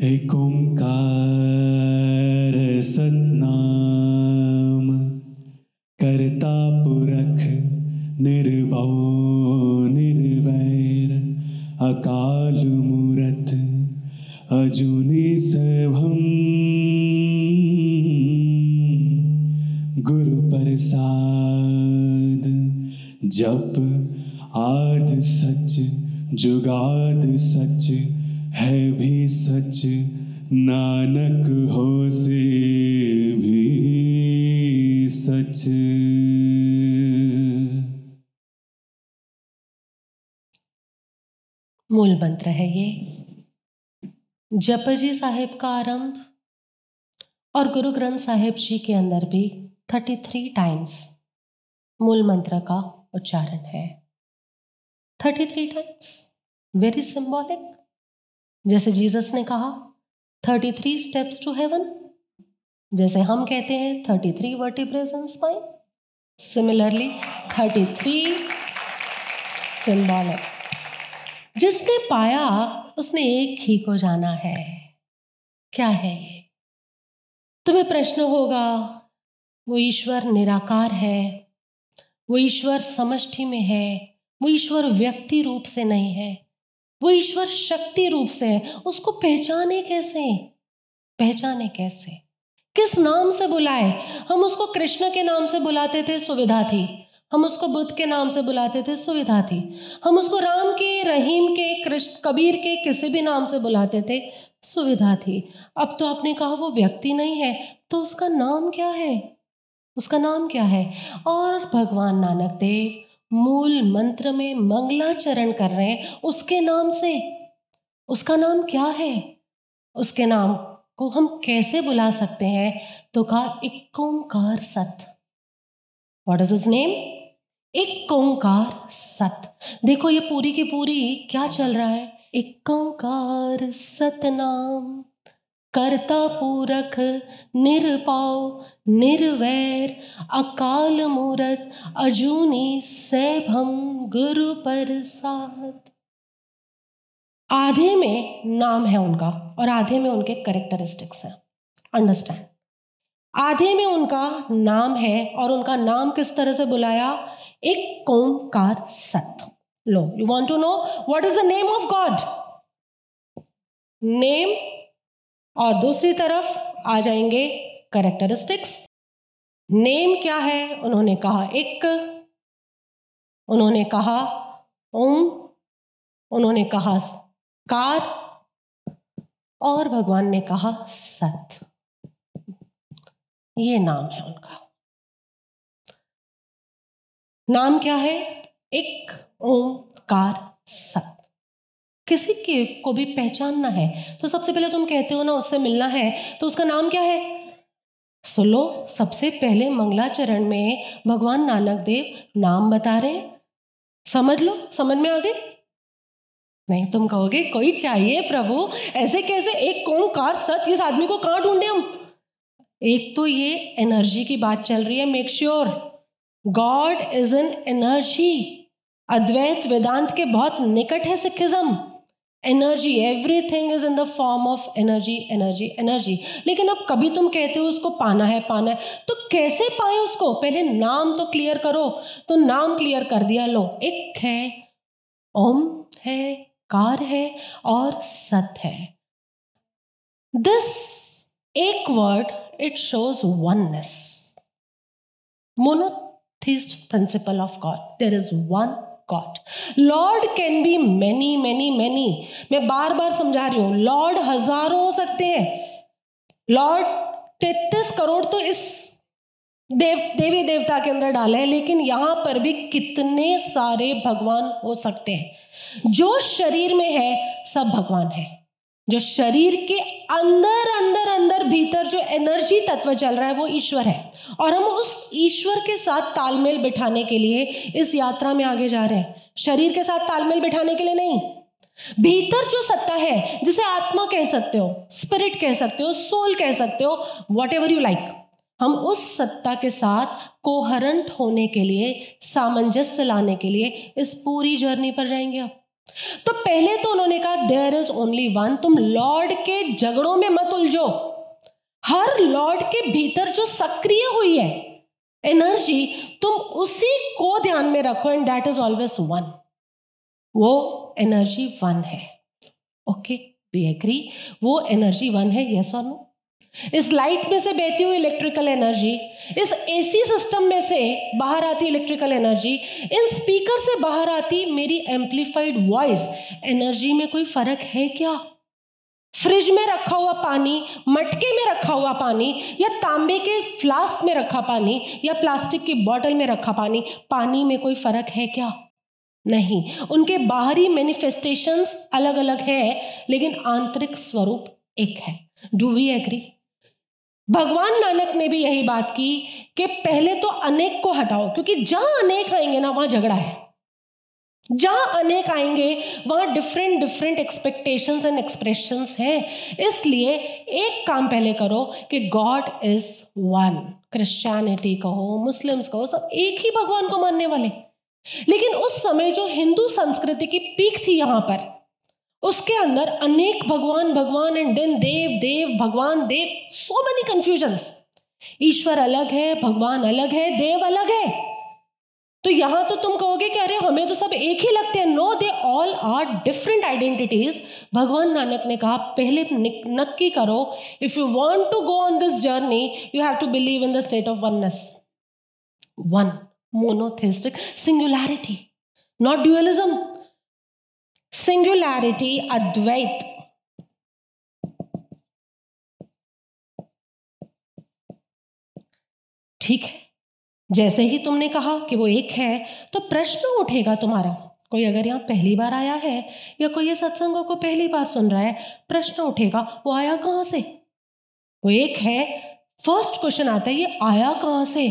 एक ओंकार सतनाम करता पुरख, निर्भव, निर्वैर, अकाल मूरत अजुनि सभम गुरु प्रसाद, जप आद सच, जुगाद सच है भी सच, नानक हो से भी सच। मूल मंत्र है ये। जपजी साहिब का आरंभ और गुरु ग्रंथ साहिब जी के अंदर भी थर्टी थ्री टाइम्स मूल मंत्र का उच्चारण है। Thirty three times very symbolic जैसे जीसस ने कहा, thirty three steps to heaven जैसे हम कहते हैं, thirty three vertebrae and spine similarly thirty three symbolic जिसने पाया, उसने एक ही को जाना है। क्या है ये? तुम्हें प्रश्न होगा, वो ईश्वर निराकार है, वो ईश्वर समष्टि में है, वो ईश्वर व्यक्ति रूप से नहीं है। वो ईश्वर शक्ति रूप से है। उसको पहचाने कैसे? पहचाने कैसे? किस नाम से बुलाए? हम उसको कृष्ण के नाम से बुलाते थे, सुविधा थी। हम उसको बुद्ध के नाम से बुलाते थे, सुविधा थी। हम उसको राम के, रहीम के, कृष्ण, कबीर के किसी भी नाम से बुलाते थे, सुविधा थी। अब तो आपने कहा वो व्यक्ति नहीं है तो उसका नाम क्या है? उसका नाम क्या है? और भगवान नानक देव मूल मंत्र में मंगलाचरण कर रहे हैं। उसके नाम से। उसका नाम क्या है? उसके नाम को हम कैसे बुला सकते हैं? तो कहा एक ओंकार सत। वॉट इज़ इज़ नेम एक ओंकार सत। देखो, ये पूरी की पूरी क्या चल रहा है? एक ओंकार सतनाम करता पूरख निरपाव, निर्वैर, अकाल मूरत, अजूनी सैभम गुरु प्रसाद। आधे में नाम है उनका और आधे में उनके करेक्टरिस्टिक्स हैं। अंडरस्टैंड आधे में उनका नाम है और उनका नाम किस तरह से बुलाया? एक ओंकार सत लो you want to know what is the name of God name और दूसरी तरफ़ आ जाएँगे करेक्टरिस्टिक्स नेम क्या है? उन्होंने कहा एक। उन्होंने कहा ओम। उन्होंने कहा कार। और भगवान ने कहा सत। ये नाम है उनका। नाम क्या है? एक ओंकार सत। किसी के को भी पहचानना है। तो सबसे पहले तुम कहते हो ना, उससे मिलना है तो उसका नाम क्या है? सुनो सबसे पहले मंगलाचरण में भगवान नानक देव नाम बता रहे समझ लो? समझ में आ गए? नहीं, तुम कहोगे, कोई चाहिए प्रभु? ऐसे कैसे एक कौन कार सत इस आदमी को कहाँ ढूंढे हम? एक तो ये एनर्जी की बात चल रही है make sure God is an energy Advaita Vedanta के बहुत निकट है Sikhism. Energy everything is in the form of energy energy energy लेकिन अब कभी तुम कहते हो उसको पाना है पाना है तो कैसे पाए उसको? पहले नाम तो क्लियर करो। तो नाम क्लियर कर दिया, लो। एक है, ओम है, कार है और सत है। दिस एक word it shows oneness monotheist principle of God there is one God lord can be many many many मैं बार बार समझा रही हूँ लॉर्ड हज़ारों हो सकते हैं। लॉर्ड तैतीस करोड़ तो इस देव, देवी देवता के अंदर डाले हैं, लेकिन यहाँ पर भी कितने सारे भगवान हो सकते हैं। जो शरीर में है, सब भगवान है। जो शरीर के अंदर अंदर अंदर भीतर जो एनर्जी तत्व चल रहा है, वो ईश्वर है। और हम उस ईश्वर के साथ तालमेल बिठाने के लिए इस यात्रा में आगे जा रहे हैं। शरीर के साथ तालमेल बिठाने के लिए नहीं। भीतर जो सत्ता है, जिसे आत्मा कह सकते हो स्पिरिट कह सकते हो सोल कह सकते हो वॉट एवर यू लाइक हम उस सत्ता के साथ कोहरंट होने के लिए, सामंजस्य लाने के लिए इस पूरी जर्नी पर जाएँगे अब तो पहले तो उन्होंने कहा देयर इज़ ओनली वन तुम लॉर्ड के झगड़ों में मत उलझो। हर लॉर्ड के भीतर जो सक्रिय हुई है, एनर्जी, तुम उसी को ध्यान में रखो and that is always one वो एनर्जी वन है। ओके वी एग्री वो एनर्जी वन है यस और नो इस लाइट में से बहती हुई इलेक्ट्रिकल एनर्जी, इस एसी सिस्टम में से बाहर आती इलेक्ट्रिकल एनर्जी, इन स्पीकर से बाहर आती मेरी एम्पलीफाइड वॉइस, एनर्जी में कोई फ़र्क है क्या? फ्रिज में रखा हुआ पानी, मटके में रखा हुआ पानी, या तांबे के फ्लास्क में रखा पानी, या प्लास्टिक की बॉटल में रखा पानी पानी में कोई फ़र्क है क्या? नहीं, उनके बाहरी मैनिफेस्टेशंस अलग अलग है, लेकिन आंतरिक स्वरूप एक है। डू वी एग्री भगवान नानक ने भी यही बात की कि पहले तो अनेक को हटाओ, क्योंकि जहाँ अनेक आएँगे ना, वहाँ झगड़ा है। जहाँ अनेक आएँगे, वहाँ different different expectations and expressions हैं। इसलिए एक काम पहले करो कि गॉड इज़ वन क्रिश्चियनिटी कहो मुस्लिम्स कहो, सब एक ही भगवान को मानने वाले। लेकिन उस समय जो हिंदू संस्कृति की पीक थी यहाँ पर उसके अंदर अनेक भगवान भगवान एंड देन देव देव, भगवान, देव सो मेनी कंफ्यूजन्स ईश्वर अलग है, भगवान अलग है, देव अलग है। तो यहाँ तो तुम कहोगे कि अरे हमें तो सब एक ही लगते हैं। No they all are different identities भगवान नानक ने कहा, पहले नक्की करो if you want to go on this journey you have to believe in the state of oneness one monotheistic singularity not dualism singularity Advaita ठीक है? जैसे ही तुमने कहा कि वो एक है तो प्रश्न उठेगा तुम्हारा। कोई अगर यहाँ पहली बार आया है, या कोई ये सत्संगों को पहली बार सुन रहा है, प्रश्न उठेगा, वो आया कहाँ से? वो एक है फ़र्स्ट क्वेश्चन आता है, ये आया कहाँ से?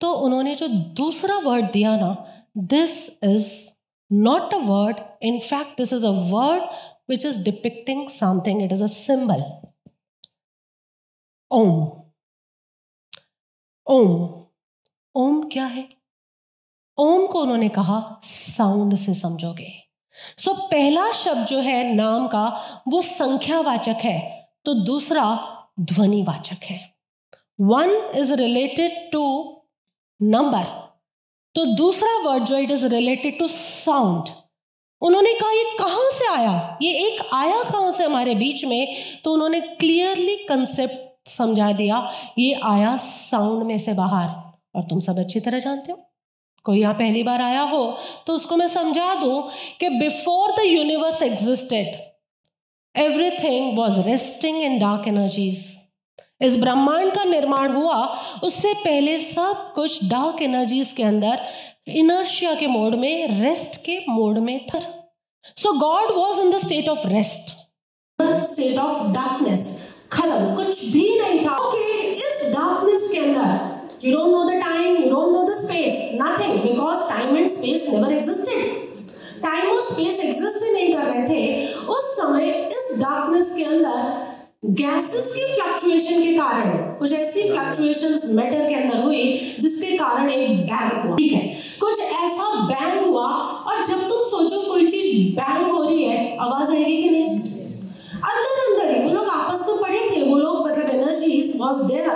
तो उन्होंने जो दूसरा वर्ड दिया ना this is not a word. In fact, this is a word which is depicting something, it is a symbol. Om. Om Om क्या है ओम को उन्होंने कहा साउंड से समझोगे सो so, पहला शब्द जो है नाम का वो संख्यावाचक है तो दूसरा ध्वनिवाचक है one is related to number तो दूसरा वर्ड जो it is related to sound उन्होंने कहा, ये कहाँ से आया? ये एक आया कहाँ से हमारे बीच में? तो उन्होंने क्लियरली कंसेप्ट समझा दिया, ये आया साउंड में से बाहर। और तुम सब अच्छी तरह जानते हो। कोई यहाँ पहली बार आया हो तो उसको मैं समझा दूँ कि before the universe existed everything was resting in dark energies इस ब्रह्मांड का निर्माण हुआ उससे पहले सब कुछ डार्क एनर्जीज के अंदर इनर्शिया के मोड में रेस्ट के मोड में था। So God was in the state of rest state of darkness खत्म कुछ भी नहीं था। Okay, इस डार्कनेस के अंदर you don't know the time you don't know the space nothing because time and space never existed time और space exist ही नहीं कर रहे थे। उस समय इस डार्कनेस के अंदर गैसेस की फ्लक्चुएशन के कारण, कुछ ऐसी फ्लक्चुएशंस मैटर के अंदर हुई, जिसके कारण एक बैंग हुआ। ठीक है? कुछ ऐसा बैंग हुआ, और जब तुम सोचो कोई चीज़ बैंग हो रही है, आवाज़ आएगी कि नहीं? अंदर अंदर ही, वो लोग आपस में पढ़े थे, वो लोग मतलब एनर्जीज वॉज़ देयर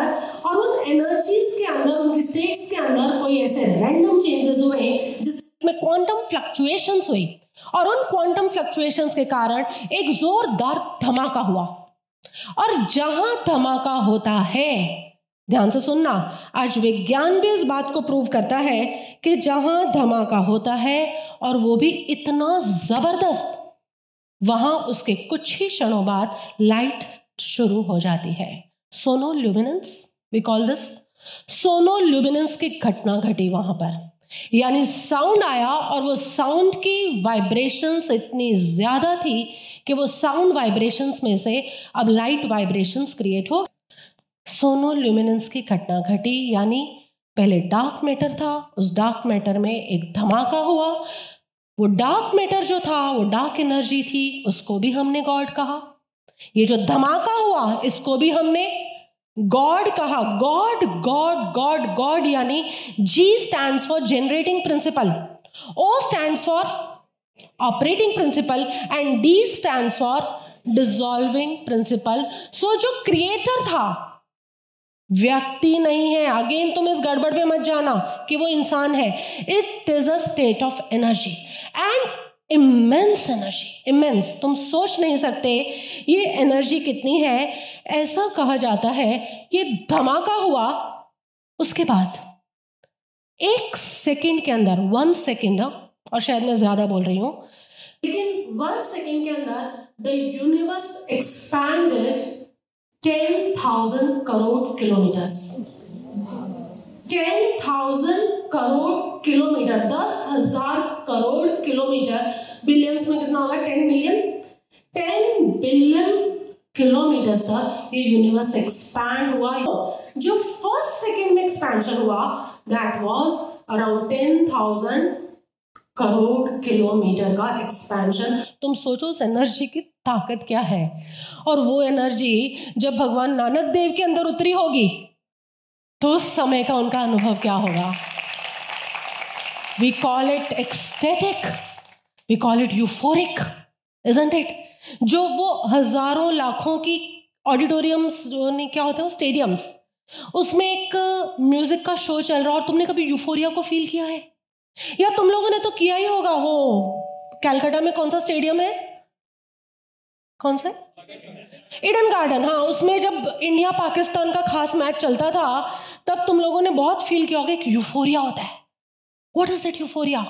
और उन एनर्जीज के अंदर उनकी स्टेट्स के अंदर कोई ऐसे रैंडम चेंजेस हुए, जिसमें क्वांटम फ्लक्चुएशंस हुई। और उन क्वांटम फ्लक्चुएशंस के कारण एक जोरदार धमाका हुआ। और जहाँ धमाका होता है, ध्यान से सुनना, आज विज्ञान भी इस बात को प्रूव करता है कि जहाँ धमाका होता है और वो भी इतना ज़बरदस्त, वहाँ उसके कुछ ही क्षणों बाद लाइट शुरू हो जाती है। Sonoluminescence we call this sonoluminescence की घटना घटी वहाँ पर। यानी साउंड आया और वो साउंड की वाइब्रेशंस इतनी ज़्यादा थी कि वो साउंड वाइब्रेशंस में से अब लाइट वाइब्रेशंस क्रिएट हो। सोनो ल्यूमिनेंस की घटना घटी, यानी पहले डार्क मैटर था, उस डार्क मैटर में एक धमाका हुआ। वो डार्क मैटर जो था, वो डार्क एनर्जी थी, उसको भी हमने गॉड कहा। ये जो धमाका हुआ, इसको भी हमने गॉड कहा। गॉड गॉड गॉड गॉड यानी G stand for generating principle O stand for operating principle and D stand for dissolving principle. So जो क्रिएटर था, व्यक्ति नहीं है। अगेन तुम इस गड़बड़ में मत जाना कि वो इंसान है। It is a state of energy and immense energy immense तुम सोच नहीं सकते ये एनर्जी कितनी है। ऐसा कहा जाता है, ये धमाका हुआ उसके बाद। एक सेकंड के अंदर वन सेकंड और शायद मैं ज़्यादा बोल रही हूँ। लेकिन वन सेकेंड के अंदर the universe expanded ten thousand crore kilometres ten thousand crore kilometre दस हज़ार करोड़ किलोमीटर बिलियंस में कितना होगा? Ten billion ten billion kilometre तक ये यूनिवर्स एक्सपैंड हुआ। जो फ़र्स्ट सेकेंड में एक्सपेंशन हुआ that was around ten thousand crore kilometre का एक्सपेंशन तुम सोचो उस एनर्जी की ताकत क्या है? और वो एनर्जी जब भगवान नानक देव के अंदर उतरी होगी तो उस समय का उनका अनुभव क्या होगा? We call it ecstatic we call it euphoric isn't it जो वो हज़ारों लाखों की ऑडिटोरियम्स जो नहीं, क्या होते हैं स्टेडियम्स उसमें एक म्यूज़िक का शो चल रहा है और तुमने कभी यूफोरिया को फील किया है? या तुम लोगों ने तो किया ही होगा वो। कैलकाटा में कौन सा स्टेडियम है? कौन सा? इडन गार्डन हाँ उसमें जब इंडिया पाकिस्तान का खास मैच चलता था, तब तुम लोगों ने बहुत फील किया होगा, एक यूफोरिया होता है। What is that euphoria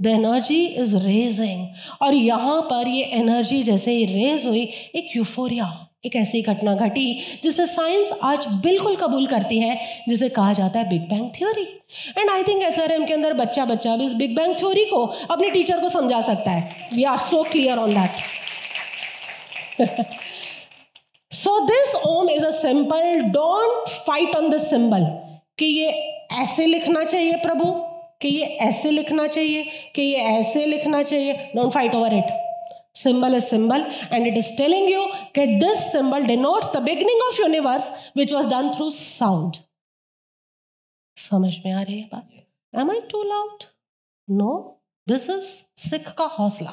the energy is raging और यहाँ पर ये एनर्जी जैसे ही रेज हुई, एक यूफोरिया एक ऐसी घटना घटी जिसे साइंस आज बिल्कुल कबूल करती है, जिसे कहा जाता है big bang theory. And I think SRM के अंदर बच्चा बच्चा भी इस बिग बैंग थ्योरी को अपने टीचर को समझा सकता है। We are so clear on that so this Om is a simple don't fight on this symbol कि ये ऐसे लिखना चाहिए प्रभु, कि ये ऐसे लिखना चाहिए, कि ये ऐसे लिखना चाहिए। Don't fight over it symbol is symbol and it is telling you that this symbol denotes the beginning of universe which was done through sound समझ में आ रही है बात am I too loud no this is Sikh का हौसला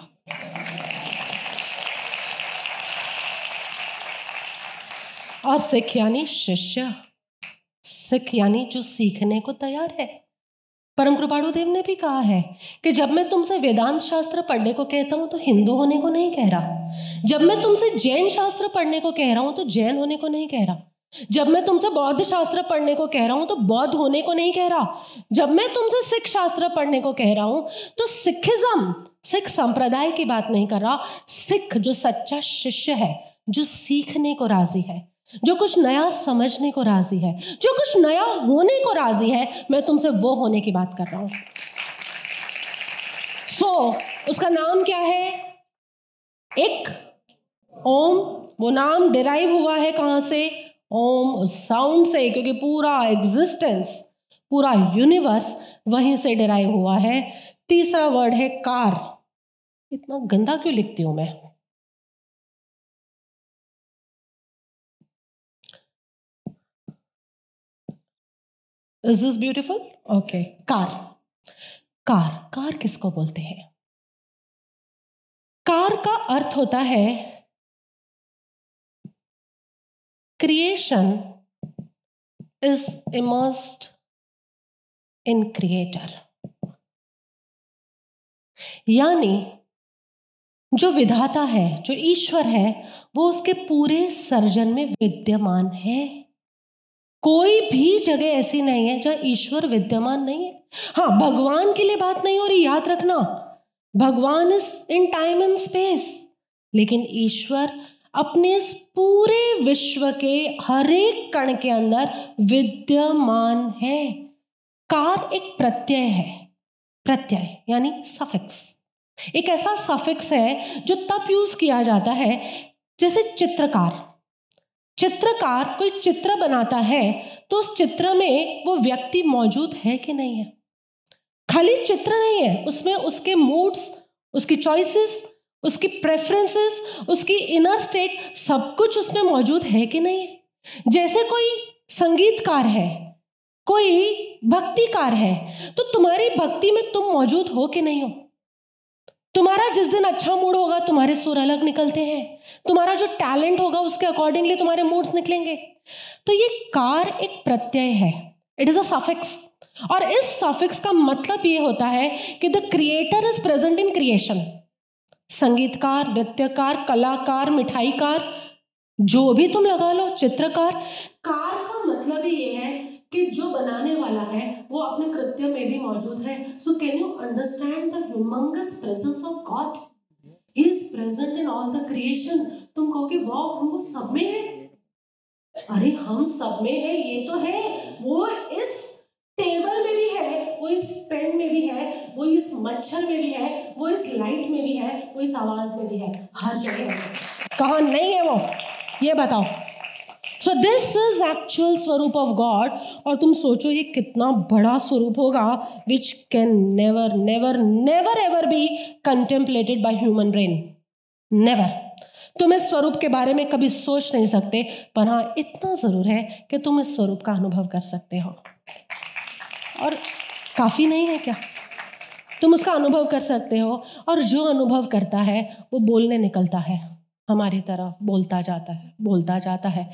और सिख यानी शिष्य सिख यानी जो सीखने को तैयार है परम कृपाणु देव ने भी कहा है कि जब मैं तुमसे वेदांत शास्त्र पढ़ने को कहता हूँ तो हिंदू होने को नहीं कह रहा। जब मैं तुमसे जैन शास्त्र पढ़ने को कह रहा हूँ तो जैन होने को नहीं कह रहा। जब मैं तुमसे बौद्ध शास्त्र पढ़ने को कह रहा हूँ तो बौद्ध होने को नहीं कह रहा। जब मैं तुमसे सिख शास्त्र पढ़ने को कह रहा हूँ तो सिखिज्म, सिख संप्रदाय की बात नहीं कर रहा। सिख जो सच्चा शिष्य है, जो सीखने को राज़ी है। जो कुछ नया समझने को राज़ी है जो कुछ नया होने को राज़ी है मैं तुमसे वो होने की बात कर रहा हूँ। सो so, उसका नाम क्या है? एक ओम वो नाम डिराइव हुआ है कहाँ से? ओम उस साउंड से क्योंकि पूरा एग्जिस्टेंस पूरा यूनिवर्स वहीं से डिराइव हुआ है। तीसरा वर्ड है कार। इतना गंदा क्यों लिखती हूँ मैं? इज़ दिस ब्यूटिफुल ओके कार कार कार किसको बोलते हैं? कार का अर्थ होता है creation is immersed in creator यानी जो विधाता है, जो ईश्वर है, वो उसके पूरे सर्जन में विद्यमान है। कोई भी जगह ऐसी नहीं है जहाँ ईश्वर विद्यमान नहीं है। हाँ भगवान के लिए बात नहीं हो रही, याद रखना। भगवान is in time and space लेकिन ईश्वर अपने इस पूरे विश्व के हर एक कण के अंदर विद्यमान है। कार एक प्रत्यय है। प्रत्यय, यानी सफिक्स एक ऐसा सफिक्स है जो तब यूज़ किया जाता है, जैसे चित्रकार। चित्रकार कोई चित्र बनाता है तो उस चित्र में वो व्यक्ति मौजूद है कि नहीं है? खाली चित्र नहीं है, उसमें उसके मूड्स उसकी चॉइसेस उसकी प्रेफरेंसेस उसकी इनर स्टेट सब कुछ उसमें मौजूद है कि नहीं है? जैसे कोई संगीतकार है, कोई भक्तिकार है तो तुम्हारी भक्ति में तुम मौजूद हो कि नहीं हो? तुम्हारा जिस दिन अच्छा मूड होगा, तुम्हारे सुर अलग निकलते हैं। तुम्हारा जो टैलेंट होगा, उसके अकॉर्डिंगली तुम्हारे मूड्स निकलेंगे। तो ये कार एक प्रत्यय है। इट इज़ अ सफिक्स और इस सफिक्स का मतलब ये होता है कि the creator is present in creation संगीतकार, नृत्यकार, कलाकार, मिठाईकार, जो भी तुम लगा लो, चित्रकार। कार का मतलब ये है कि जो बनाने वाला है, वो अपने कृत्य में भी मौजूद है। So can you understand the humongous presence of God he is present in all the creation तुम कहोगे वाह हम वो सब में है। अरे, हम सब में है, ये तो है। वो इस टेबल में भी है, वो इस पेन में भी है, वो इस मच्छर में भी है, वो इस लाइट में भी है, वो इस आवाज़ में भी है। हर जगह। कहा नहीं है वो। ये बताओ। सो दिस इज़ एक्चुअल स्वरूप ऑफ़ गॉड और तुम सोचो ये कितना बड़ा स्वरूप होगा which can never never never ever be contemplated by human brain never तुम इस स्वरूप के बारे में कभी सोच नहीं सकते, पर हाँ इतना ज़रूर है कि तुम इस स्वरूप का अनुभव कर सकते हो। और काफ़ी नहीं है क्या? तुम उसका अनुभव कर सकते हो, और जो अनुभव करता है, वो बोलने निकलता है। हमारी तरफ़ बोलता जाता है, बोलता जाता है।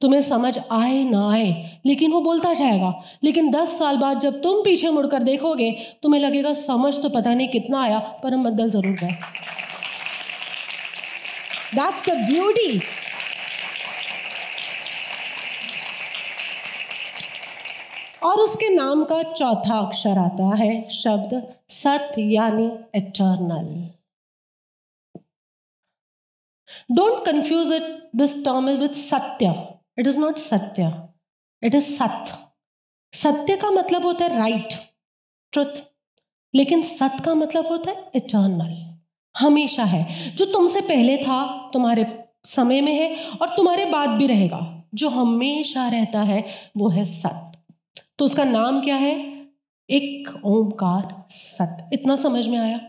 तुम्हें समझ आए ना आए, लेकिन वो बोलता जाएगा। लेकिन दस साल बाद जब तुम पीछे मुड़कर देखोगे, तुम्हें लगेगा समझ तो पता नहीं कितना आया, पर हम बदल ज़रूर गए। दैट्स द ब्यूटी और उसके नाम का चौथा अक्षर आता है, शब्द सत्य यानी eternal confuse it this term is with सत्य इट इज़ नॉट सत्य इट इज़ सत्य सत्य का मतलब होता है राइट ट्रुथ लेकिन सत्य का मतलब होता है इटर्नल हमेशा है जो तुमसे पहले था तुम्हारे समय में है और तुम्हारे बाद भी रहेगा जो हमेशा रहता है वो है सत्य तो उसका नाम क्या है एक ओंकार सत इतना समझ में आया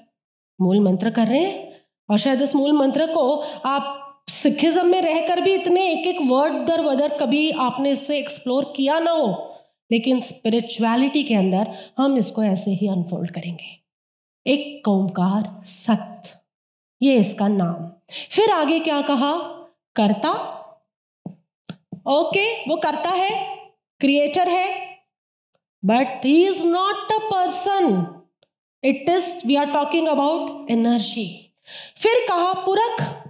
मूल मंत्र कर रहे हैं और शायद इस मूल मंत्र को आप सिखिज्म में रहकर भी इतने एक एक वर्ड दर वदर कभी आपने इससे एक्सप्लोर किया ना हो, लेकिन स्पिरिचुअलिटी के अंदर हम इसको ऐसे ही अनफोल्ड करेंगे। एक ओंकार सत ये इसका नाम। फिर आगे क्या कहा? करता? ओके वो करता है क्रिएटर है but he is not a person it is we are talking about energy फिर कहा पुरख?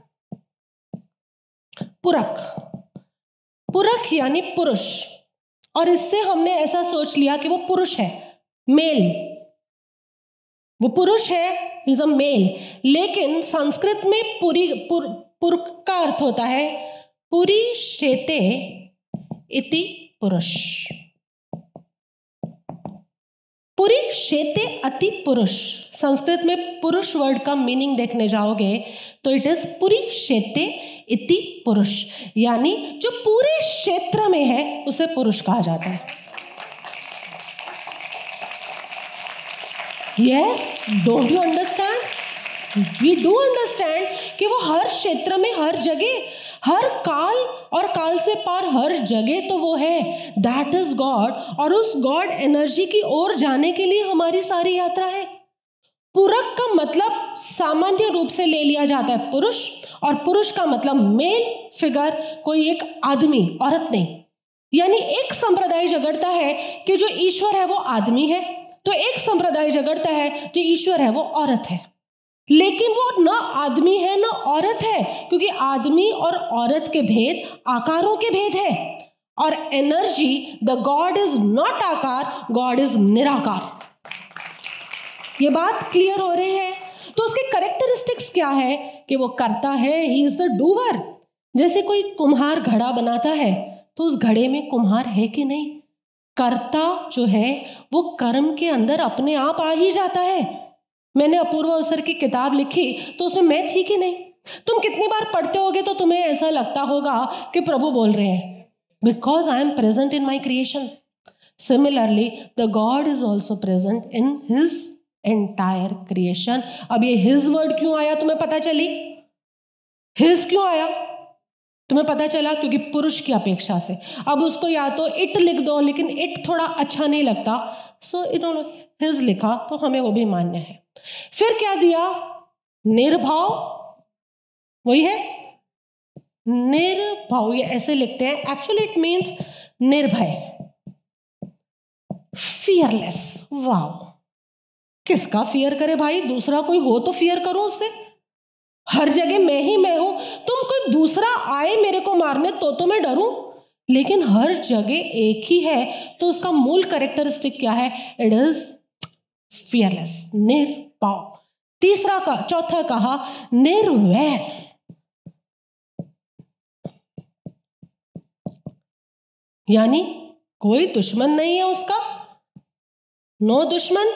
पुरख। पुरख यानी पुरुष। और इससे हमने ऐसा सोच लिया कि वो पुरुष है मेल। वो पुरुष है इज़ अ मेल। लेकिन संस्कृत में पुरी पुर, पुरख का अर्थ होता है पुरी शेते इति पुरुष। पुरी शेते अति पुरुष। संस्कृत में पुरुष वर्ड का मीनिंग देखने जाओगे तो इट इज़ पूरी क्षेत्र इति पुरुष। यानी जो पूरे क्षेत्र में है, उसे पुरुष कहा जाता है। Yes don't you understand we do understand कि वो हर क्षेत्र में, हर जगह, हर काल और काल से पार हर जगह तो वो है। दैट इज़ गॉड और उस गॉड एनर्जी की ओर जाने के लिए हमारी सारी यात्रा है। पुरख का मतलब सामान्य रूप से ले लिया जाता है पुरुष, और पुरुष का मतलब मेल फिगर कोई एक आदमी, औरत नहीं। यानी एक संप्रदाय झगड़ता है कि जो ईश्वर है वो आदमी है तो एक संप्रदाय झगड़ता है जो ईश्वर है वो औरत है। लेकिन वो न आदमी है, न औरत है, क्योंकि आदमी और औरत के भेद आकारों के भेद है। और energy the God is not आकार गॉड इज़ निराकार। ये बात क्लियर हो रही है। तो उसके करेक्टरिस्टिक्स क्या है कि वो करता है ही इज़ द डूवर जैसे कोई कुम्हार घड़ा बनाता है तो उस घड़े में कुम्हार है कि नहीं? कर्ता जो है, वो कर्म के अंदर अपने आप आ ही जाता है। मैंने अपूर्व अवसर की किताब लिखी तो उसमें मैं थी कि नहीं? तुम कितनी बार पढ़ते होगे तो तुम्हें ऐसा लगता होगा कि प्रभु बोल रहे हैं। Because I am present in my creation similarly the God is also present in his entire creation अब ये हिज वर्ड क्यों आया तुम्हें पता चली? हिज क्यों आया? तुम्हें पता चला? क्योंकि पुरुष की अपेक्षा से। अब उसको या तो इट लिख दो, लेकिन इट थोड़ा अच्छा नहीं लगता। सो इन्होंने हिज लिखा तो हमें वो भी मान्य है। फिर क्या दिया? निर्भाव। वही है। निर्भाव, ये ऐसे लिखते हैं। एक्चुअली इट मीन्स निर्भय। फियरलेस वाओ किसका फियर करे भाई? दूसरा कोई हो तो फियर करो उससे। हर जगह मैं ही मैं हूँ। तुम कोई दूसरा आए मेरे को मारने तो तो मैं डरूं। लेकिन हर जगह एक ही है तो उसका मूल करेक्टरिस्टिक क्या है? इट इज़ फियरलेस निर्पाव तीसरा का, चौथा कहा, निर्वैर। यानी कोई दुश्मन नहीं है उसका। नो दुश्मन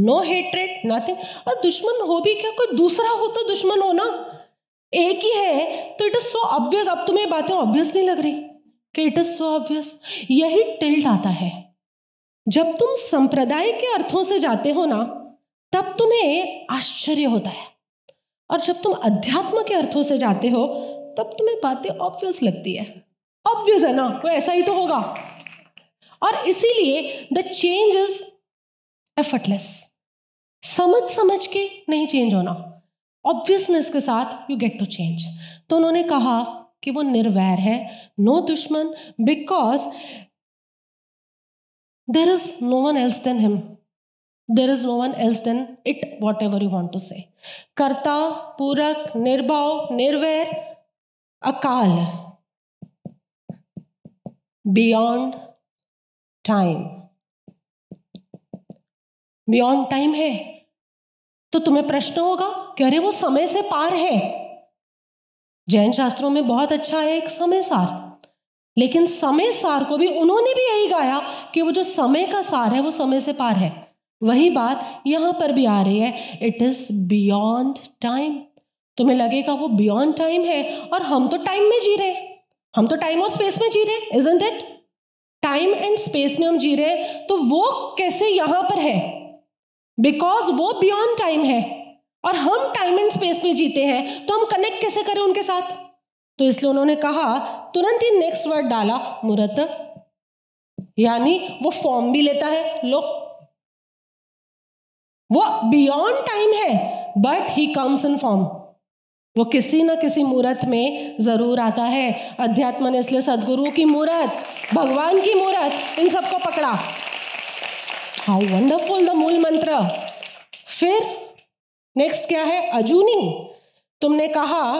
नो हेट्रेड नथिंग और दुश्मन हो भी क्या? कोई दूसरा हो तो दुश्मन हो ना? एक ही है तो इट इज़ सो ऑब्वियस अब तुम्हें बातें ऑब्वियस नहीं लग रही कि इट इज़ सो ऑब्वियस यही टिल्ट आता है। जब तुम संप्रदाय के अर्थों से जाते हो ना, तब तुम्हें आश्चर्य होता है। और जब तुम अध्यात्म के अर्थों से जाते हो, तब तुम्हें बातें ऑब्वियस लगती है। ऑब्वियस है ना? वो ऐसा ही तो होगा। और इसीलिए द चेंज इज़ एफर्टलेस समझ समझ के नहीं चेंज होना। ऑब्वियसनेस के साथ यू गेट टू चेंज तो उन्होंने कहा कि वो निर्वैर है नो दुश्मन because there is no one else than him there is no one else than it whatever you want to say कर्ता, पूरक, निर्भाव, निर्वैर, अकाल। बियॉन्ड टाइम बियॉन्ड टाइम है। तो तुम्हें प्रश्न होगा, कि अरे वो समय से पार है। जैन शास्त्रों में बहुत अच्छा है एक समय सार। लेकिन समय सार को भी उन्होंने भी यही गाया, कि वो जो समय का सार है, वो समय से पार है। वही बात यहाँ पर भी आ रही है। इट इज़ बियॉन्ड टाइम तुम्हें लगेगा, वो बियॉन्ड टाइम है, और हम तो टाइम में जी रहे। हैं हम तो टाइम और स्पेस में जी रहे isn't it time and space में हम जी रहे हैं तो वो कैसे यहाँ पर है? बिकॉज़ वो बियॉन्ड टाइम है। और हम टाइम एंड स्पेस में जीते हैं तो हम कनेक्ट कैसे करें उनके साथ? तो इसलिए उन्होंने कहा, तुरंत ही नेक्स्ट वर्ड डाला मुहूर्त यानी वो फॉर्म भी लेता है, लो। वो बियॉन्ड टाइम है but he comes in form वो किसी ना किसी मूर्त में ज़रूर आता है। अध्यात्म ने इसलिए सदगुरु की मूर्त, भगवान की मूर्त, इन सबको पकड़ा। हाउ वंडरफुल द मूल मंत्र। फिर नेक्स्ट क्या है? अजूनी। तुमने कहा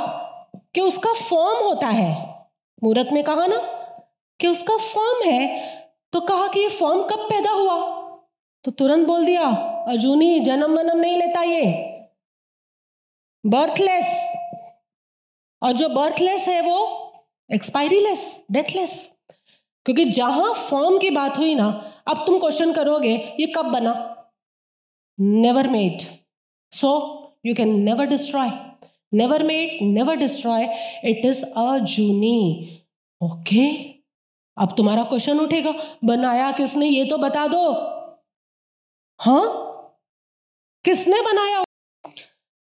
कि उसका फॉर्म होता है। मूर्त ने कहा ना कि उसका फॉर्म है तो कहा कि ये फॉर्म कब पैदा हुआ? तो तुरंत बोल दिया, अजूनी, जन्म वनम नहीं लेता ये। बर्थलेस और जो बर्थलेस है वो एक्सपायरी लेस डेथलेस क्योंकि जहाँ फॉर्म की बात हुई ना अब तुम क्वेश्चन करोगे, ये कब बना? Never made so you can never destroy never made never destroy it is a Juni okay अब तुम्हारा क्वेश्चन उठेगा, बनाया किसने, ये तो बता दो। हाँ? किसने बनाया?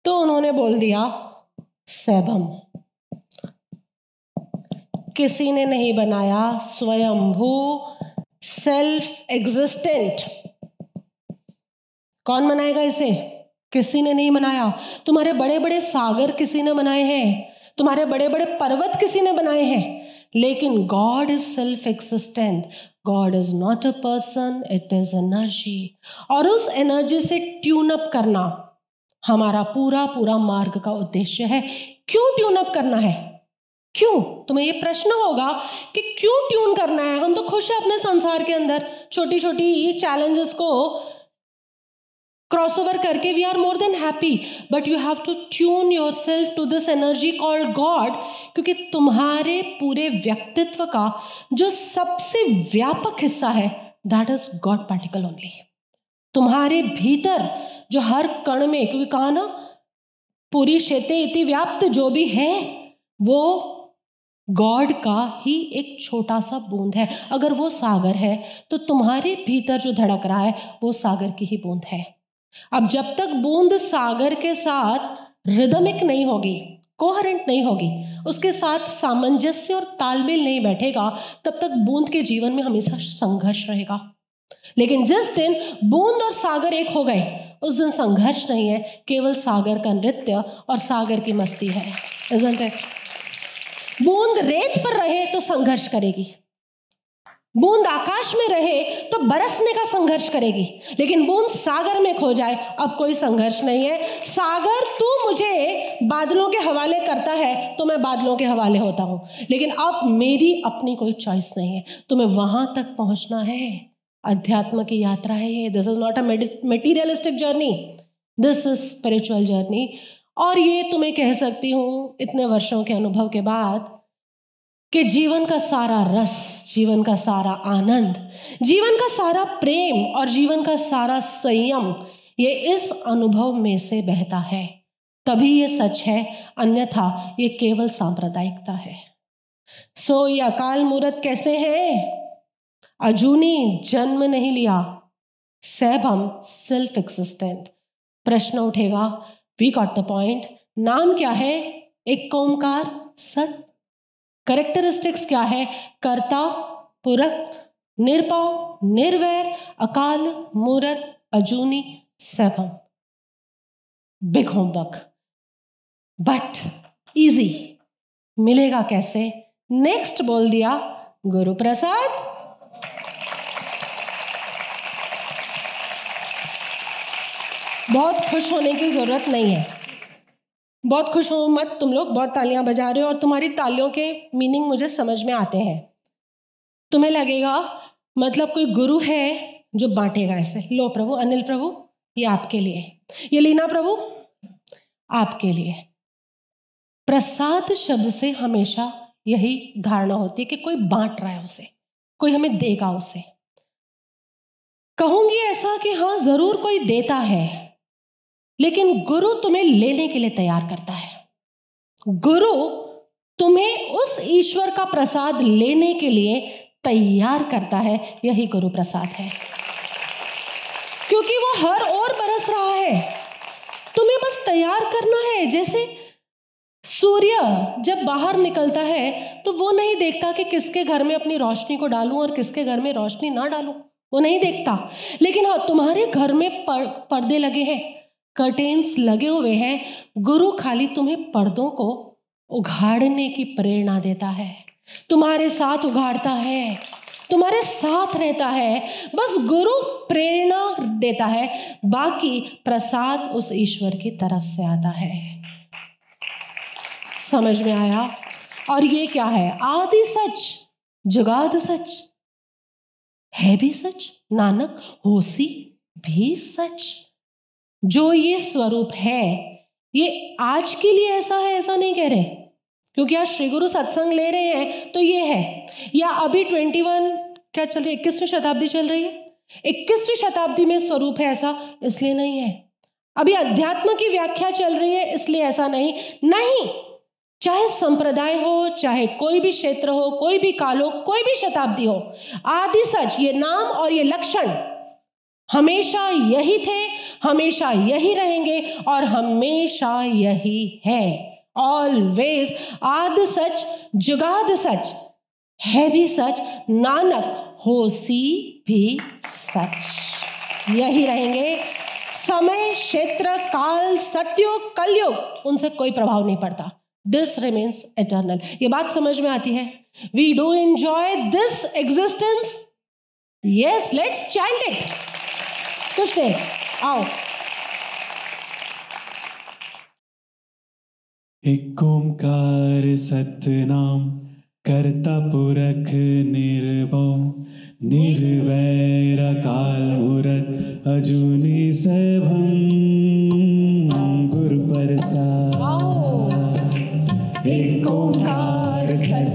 तो उन्होंने बोल दिया सैभम किसी ने नहीं बनाया, स्वयंभू सेल्फ एग्जिस्टेंट कौन बनाएगा इसे? किसी ने नहीं बनाया तुम्हारे बड़े बड़े सागर किसी ने बनाए हैं? तुम्हारे बड़े बड़े पर्वत किसी ने बनाए हैं? लेकिन God is self existent God is not a person it is energy और उस एनर्जी से ट्यून अप करना हमारा पूरा पूरा मार्ग का उद्देश्य है। क्यों ट्यून अप करना है? क्यों? तुम्हें ये प्रश्न होगा कि क्यों ट्यून करना है? हम तो खुश है अपने संसार के अंदर। छोटी छोटी चैलेंजेस को क्रॉस ओवर करके we are more than happy but you have to tune yourself to this energy called God क्योंकि तुम्हारे पूरे व्यक्तित्व का जो सबसे व्यापक हिस्सा है that is God particle only तुम्हारे भीतर जो हर कण में, क्योंकि कहा ना, पूरी क्षेत्र इति व्याप्त जो भी है, वो गॉड का ही एक छोटा सा बूंद है। अगर वो सागर है तो तुम्हारे भीतर जो धड़क रहा है, वो सागर की ही बूंद है। अब जब तक बूंद सागर के साथ रिदमिक नहीं होगी कोहरेंट नहीं होगी, उसके साथ सामंजस्य और तालमेल नहीं बैठेगा, तब तक बूंद के जीवन में हमेशा संघर्ष रहेगा। लेकिन जिस दिन बूंद और सागर एक हो गए, उस दिन संघर्ष नहीं है, केवल सागर का नृत्य और सागर की मस्ती है। Isn't it? बूंद रेत पर रहे तो संघर्ष करेगी। बूंद आकाश में रहे तो बरसने का संघर्ष करेगी। लेकिन बूंद सागर में खो जाए, अब कोई संघर्ष नहीं है। सागर, तू मुझे बादलों के हवाले करता है तो मैं बादलों के हवाले होता हूँ। लेकिन अब मेरी अपनी कोई चॉइस नहीं है। तुम्हें वहाँ तक पहुँचना है। अध्यात्म की यात्रा है ये। This is not a materialistic journey this is spiritual journey और ये तुम्हें कह सकती हूँ, इतने वर्षों के अनुभव के बाद, कि जीवन का सारा रस, जीवन का सारा आनंद, जीवन का सारा प्रेम और जीवन का सारा संयम, ये इस अनुभव में से बहता है। तभी ये सच है, अन्यथा ये केवल सांप्रदायिकता है। सो ये अकाल मूर्त कैसे है? अजूनी जन्म नहीं लिया। सैभम सेल्फ एक्सिस्टेंट प्रश्न उठेगा वी गॉट द पॉइंट नाम क्या है? एक कोमकार, सत। करेक्टरिस्टिक्स क्या है? कर्ता पुरक निर्पव निर्वैर, अकाल, मूरत, अजूनी, सैभम। बिग होमवर्क बट इजी मिलेगा कैसे? नेक्स्ट बोल दिया गुरु प्रसाद बहुत खुश होने की ज़रूरत नहीं है। बहुत खुश हो मत, तुम लोग बहुत तालियाँ बजा रहे हो और तुम्हारी तालियों के मीनिंग मुझे समझ में आते हैं। तुम्हें लगेगा मतलब कोई गुरु है जो बांटेगा ऐसे। लो प्रभु, अनिल प्रभु, ये आपके लिए। ये लीना प्रभु, आपके लिए। प्रसाद शब्द से हमेशा यही धारणा होती है कि कोई बांट रहा है उसे, कोई हमें देगा उसे। कहूँगी ऐसा कि हाँ ज़रूर कोई देता है। लेकिन गुरु तुम्हें लेने के लिए तैयार करता है। गुरु तुम्हें उस ईश्वर का प्रसाद लेने के लिए तैयार करता है यही गुरु प्रसाद है। क्योंकि वो हर और बरस रहा है। तुम्हें बस तैयार करना है। जैसे सूर्य जब बाहर निकलता है तो वो नहीं देखता कि किसके घर में अपनी रोशनी को डालूं और किसके घर में रोशनी ना डालूं। वो नहीं देखता। लेकिन हाँ तुम्हारे घर में पर, पर्दे लगे हैं। कर्टेन्स लगे हुए हैं। गुरु खाली तुम्हें पर्दों को उघाड़ने की प्रेरणा देता है। तुम्हारे साथ उघाड़ता है, तुम्हारे साथ रहता है, बस गुरु प्रेरणा देता है, बाकी प्रसाद उस ईश्वर की तरफ़ से आता है। समझ में आया? और ये क्या है? आदि सच, जुगाद सच, है भी सच? नानक होसी भी सच। जो ये स्वरूप है, ये आज के लिए ऐसा है, ऐसा नहीं कह रहे। क्योंकि आज श्री गुरु सत्संग ले रहे हैं तो ये है। या अभी ट्वेंटी वन, क्या चल रही है? इक्कीसवीं शताब्दी चल रही है? इक्कीसवीं शताब्दी में स्वरूप है ऐसा, इसलिए नहीं है। अभी अध्यात्म की व्याख्या चल रही है, इसलिए ऐसा नहीं। नहीं! चाहे संप्रदाय हो, चाहे कोई भी क्षेत्र हो, कोई भी काल हो, कोई भी शताब्दी हो, आदि सच, ये नाम और ये लक्षण हमेशा यही थे हमेशा यही रहेंगे और हमेशा यही है। ऑलवेज आद सच, जुगाद सच, है भी सच, नानक, होसी भी सच। यही रहेंगे। समय, क्षेत्र, काल सत्युग कलयुग, उनसे कोई प्रभाव नहीं पड़ता। दिस रिमेन्स एटर्नल ये बात समझ में आती है? We do enjoy this existence yes let's chant it कुछ देर। आओ। एक ओंकार सतनाम करता पुरख निर्भव निर्वैर काल मूरत अजूनी सैभम गुरु प्रसाद। एक ओंकार सतनाम